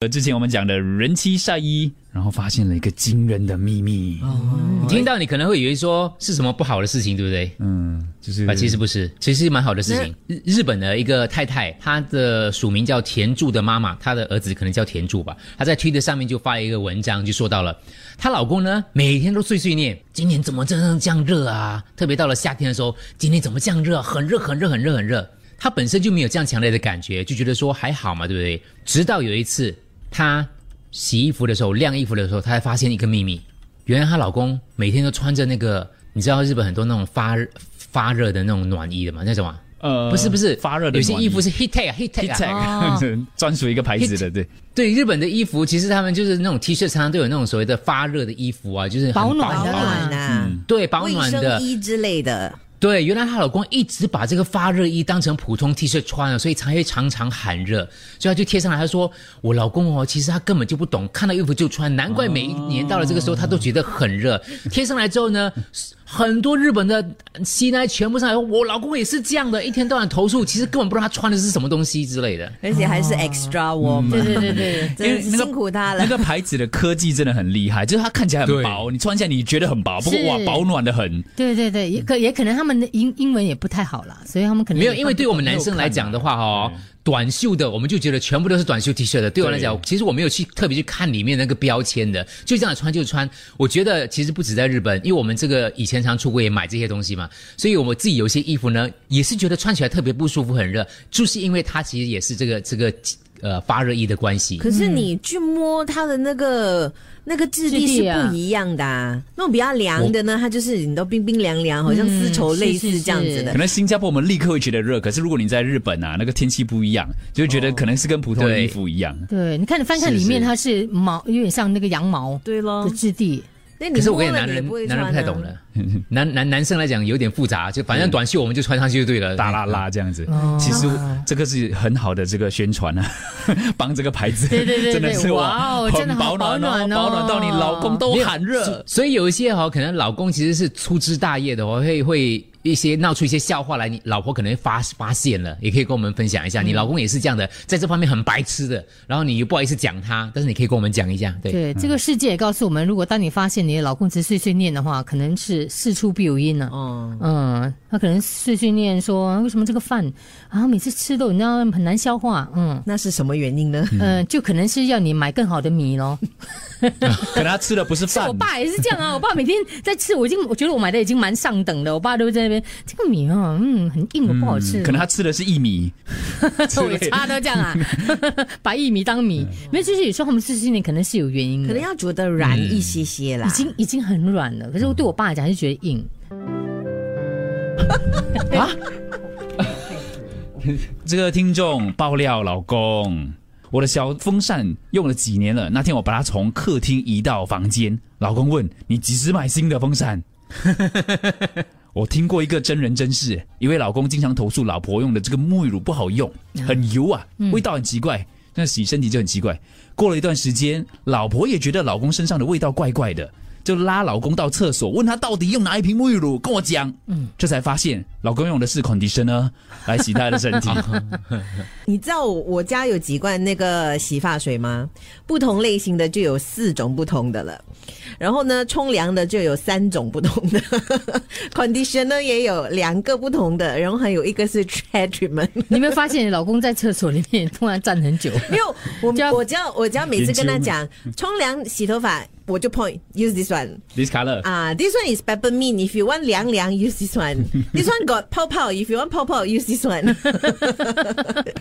呃，之前我们讲的人妻晒衣，然后发现了一个惊人的秘密。你听到你可能会以为说是什么不好的事情，对不对？嗯，就是啊，其实不是，其实是蛮好的事情。日日本的一个太太，她的署名叫田柱的妈妈，她的儿子可能叫田柱吧。她在推特上面就发了一个文章，就说到了她老公呢，每天都碎碎念，今年怎么这样这样热啊？特别到了夏天的时候，今天怎么这样热？很热，很热，很热，很热。她本身就没有这样强烈的感觉，就觉得说还好嘛，对不对？直到有一次。她洗衣服的时候，晾衣服的时候，她才发现一个秘密。原来她老公每天都穿着那个，你知道日本很多那种发发热的那种暖衣的嘛？那种啊？呃，不是不是发热的，有些衣服是 Heattech Heattech，专属一个牌子的，对对。日本的衣服其实他们就是那种 T 恤，常常都有那种所谓的发热的衣服啊，就是保暖的，对保暖的衣之类的。对，原来她老公一直把这个发热衣当成普通 T 恤穿了，所以才会常常喊热，所以她就贴上来。她说：“我老公哦，其实他根本就不懂，看到衣服就穿，难怪每一年到了这个时候他都觉得很热。”贴上来之后呢？很多日本的西奶全部上来，我老公也是这样的，一天到晚投诉，其实根本不知道他穿的是什么东西之类的，而且还是 extra warm。对对对对，真辛苦他了。那个牌子的科技真的很厉害，就是它看起来很薄，你穿起来你觉得很薄，不过哇，保暖的很。对对对，也可也可能他们的英英文也不太好啦，所以他们可能没有，因为对我们男生来讲的话，哈。短袖的，我们就觉得全部都是短袖 T 恤的。对我来讲，其实我没有去特别去看里面那个标签的，就这样穿就穿。我觉得其实不止在日本，因为我们这个以前常出国也买这些东西嘛，所以我们自己有些衣服呢，也是觉得穿起来特别不舒服、很热，就是因为它其实也是这个这个呃发热衣的关系。可是你去摸它的那个。那个质地是不一样的啊，那种比较凉的呢，它就是你都冰冰凉凉，好像丝绸类似这样子的。可能新加坡我们立刻会觉得热，可是如果你在日本啊，那个天气不一样，就觉得可能是跟普通的衣服一样。对，你看你翻看里面，它是毛，有点像那个羊毛，对咯的质地。可是我跟你男人男人不太懂了，男男男生来讲有点复杂，就反正短袖我们就穿上去就对了，大拉拉这样子。其实这个是很好的这个宣传啊，帮这个牌子，对对对，真的是哇，真的保暖哦，保暖到你老公都喊热。所以有一些哈，可能老公其实是粗枝大叶的，哦会会。一些闹出一些笑话来，你老婆可能发发现了，也可以跟我们分享一下。你老公也是这样的，在这方面很白痴的，然后你又不好意思讲他，但是你可以跟我们讲一下。对，这个世界也告诉我们，如果当你发现你的老公只碎碎念的话，可能是事出必有因呢。哦，嗯，他可能碎碎念说为什么这个饭啊每次吃都你知道很难消化，嗯，那是什么原因呢？嗯，就可能是要你买更好的米咯。可能他吃的不是饭。我爸也是这样啊，我爸每天在吃，我已经我觉得我买的已经蛮上等的，我爸都在那边。这个米啊，嗯，很硬，不好吃。可能他吃的是薏米，我差都这样啊，把薏米当米。没有，就是有时候他们吃心里可能是有原因的，可能要煮的软一些些啦。已经已经很软了，可是对我爸来讲就觉得硬。啊！这个听众爆料，老公，我的小风扇用了几年了。那天我把它从客厅移到房间，老公问你几时买新的风扇？我听过一个真人真事，一位老公经常投诉老婆用的这个沐浴乳不好用，很油啊，味道很奇怪，那洗身体就很奇怪。过了一段时间，老婆也觉得老公身上的味道怪怪的。就拉老公到厕所，问他到底用哪一瓶沐浴乳，跟我讲。嗯，这才发现老公用的是 conditioner 来洗他的身体。你知道我家有几罐那个洗发水吗？不同类型的就有四种不同的了。然后呢，冲凉的就有三种不同的，conditioner 也有两个不同的，然后还有一个是 treatment。你没有发现你老公在厕所里面突然站很久？没有我我家我家每次跟他讲冲凉洗头发。我就 point use this one this color 啊，this one is peppermint if you want 凉凉 use this one this one got 泡泡 if you want 泡泡 use this one